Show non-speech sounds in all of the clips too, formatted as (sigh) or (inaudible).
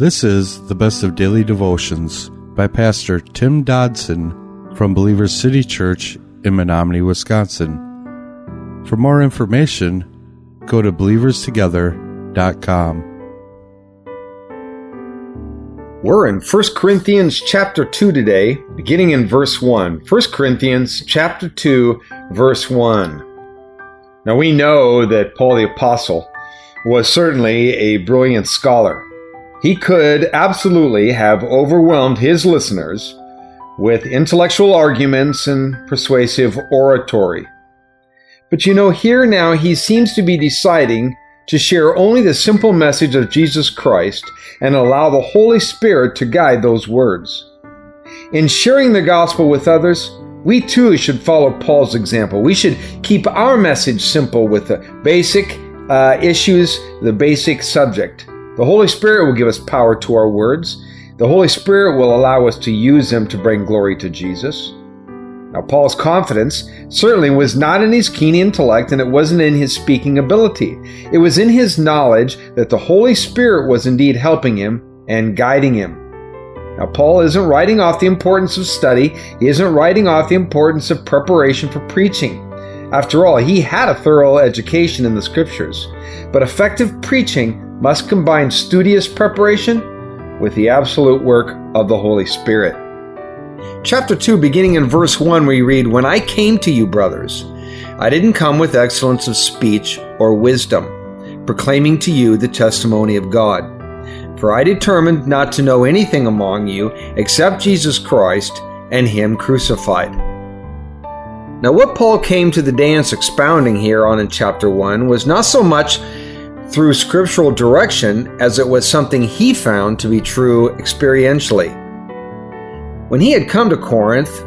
This is the best of daily devotions by Pastor Tim Dodson from Believers City Church in Menomonie, Wisconsin. For more information, go to believerstogether.com. We're in 1 Corinthians chapter 2 today, beginning in verse 1. 1 Corinthians chapter 2, verse 1. Now we know that Paul the Apostle was certainly a brilliant scholar. He could absolutely have overwhelmed his listeners with intellectual arguments and persuasive oratory. But you know, here now he seems to be deciding to share only the simple message of Jesus Christ and allow the Holy Spirit to guide those words. In sharing the gospel with others, we too should follow Paul's example. We should keep our message simple with the basic uh, issues, the basic subject. The Holy Spirit will give us power to our words. The Holy Spirit will allow us to use them to bring glory to Jesus. Now, Paul's confidence certainly was not in his keen intellect and it wasn't in his speaking ability. It was in his knowledge that the Holy Spirit was indeed helping him and guiding him. Now, Paul isn't writing off the importance of study, he isn't writing off the importance of preparation for preaching. After all, he had a thorough education in the scriptures. But effective preaching must combine studious preparation with the absolute work of the Holy Spirit. Chapter 2, beginning in verse 1, we read, When I came to you, brothers, I didn't come with excellence of speech or wisdom, proclaiming to you the testimony of God. For I determined not to know anything among you except Jesus Christ and Him crucified. Now, what Paul came to the dance expounding here on in chapter 1 was not so much through scriptural direction as it was something he found to be true experientially. When he had come to Corinth,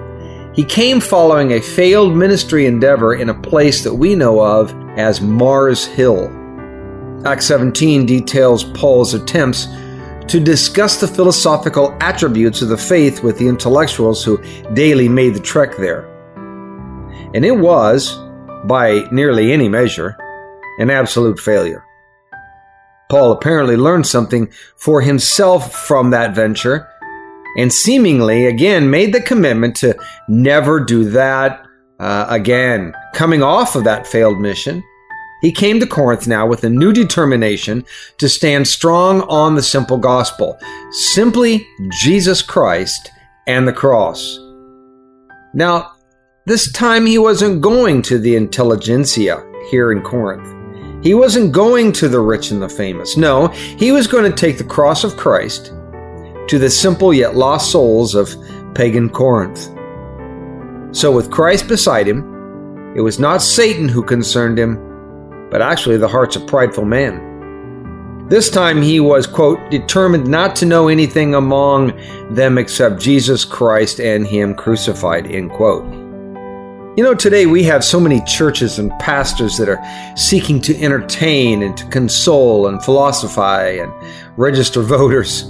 he came following a failed ministry endeavor in a place that we know of as Mars Hill. Acts 17 details Paul's attempts to discuss the philosophical attributes of the faith with the intellectuals who daily made the trek there. And it was, by nearly any measure, an absolute failure. Paul apparently learned something for himself from that venture and seemingly again made the commitment to never do that uh, again. Coming off of that failed mission, he came to Corinth now with a new determination to stand strong on the simple gospel simply Jesus Christ and the cross. Now, this time he wasn't going to the intelligentsia here in Corinth. He wasn't going to the rich and the famous. No, he was going to take the cross of Christ to the simple yet lost souls of pagan Corinth. So, with Christ beside him, it was not Satan who concerned him, but actually the hearts of prideful man. This time he was, quote, determined not to know anything among them except Jesus Christ and Him crucified, end quote. You know, today we have so many churches and pastors that are seeking to entertain and to console and philosophize and register (laughs) voters.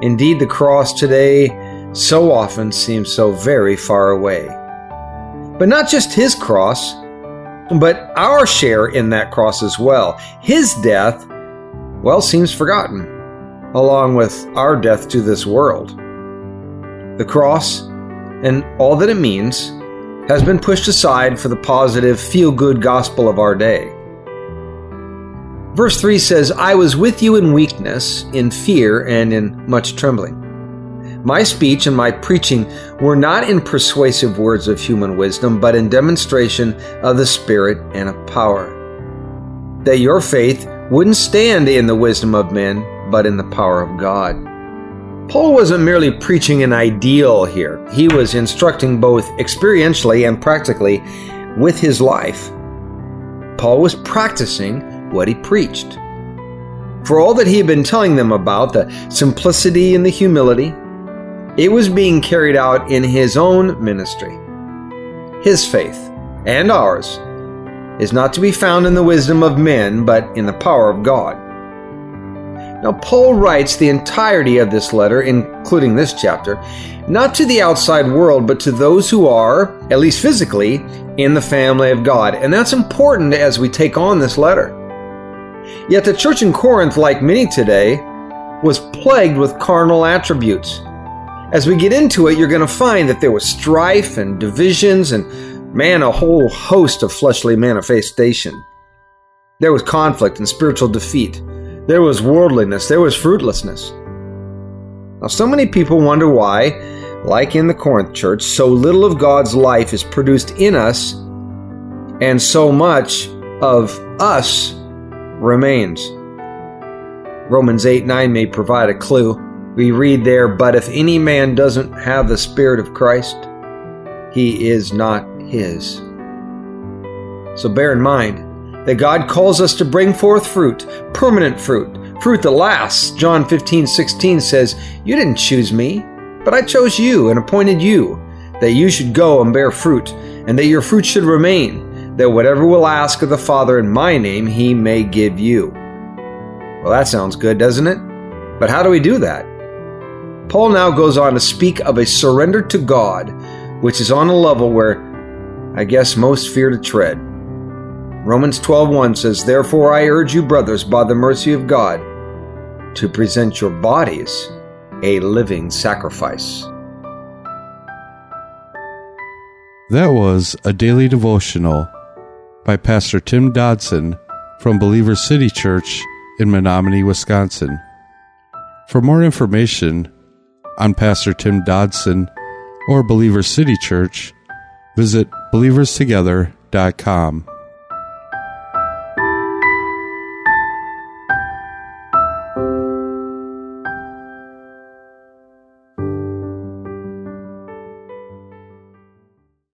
Indeed, the cross today so often seems so very far away. But not just his cross, but our share in that cross as well. His death, well, seems forgotten, along with our death to this world. The cross and all that it means has been pushed aside for the positive, feel good gospel of our day. Verse 3 says, I was with you in weakness, in fear, and in much trembling. My speech and my preaching were not in persuasive words of human wisdom, but in demonstration of the Spirit and of power. That your faith wouldn't stand in the wisdom of men, but in the power of God. Paul wasn't merely preaching an ideal here, he was instructing both experientially and practically with his life. Paul was practicing what he preached. For all that he had been telling them about, the simplicity and the humility, it was being carried out in his own ministry. His faith, and ours, is not to be found in the wisdom of men, but in the power of God. Now, Paul writes the entirety of this letter, including this chapter, not to the outside world, but to those who are, at least physically, in the family of God. And that's important as we take on this letter. Yet the church in Corinth, like many today, was plagued with carnal attributes. As we get into it, you're going to find that there was strife and divisions and, man, a whole host of fleshly manifestation. There was conflict and spiritual defeat. There was worldliness. There was fruitlessness. Now, so many people wonder why, like in the Corinth church, so little of God's life is produced in us and so much of us remains. Romans 8 9 may provide a clue. We read there, But if any man doesn't have the Spirit of Christ, he is not his. So bear in mind that God calls us to bring forth fruit, permanent fruit, fruit that lasts. John 15 16 says, You didn't choose me, but I chose you and appointed you, that you should go and bear fruit, and that your fruit should remain, that whatever we'll ask of the Father in my name, he may give you. Well, that sounds good, doesn't it? But how do we do that? Paul now goes on to speak of a surrender to God, which is on a level where I guess most fear to tread. Romans 12:1 says, "Therefore I urge you, brothers, by the mercy of God, to present your bodies a living sacrifice." That was a daily devotional by Pastor Tim Dodson from Believer City Church in Menomonie, Wisconsin. For more information on Pastor Tim Dodson or Believer City Church, visit believerstogether.com.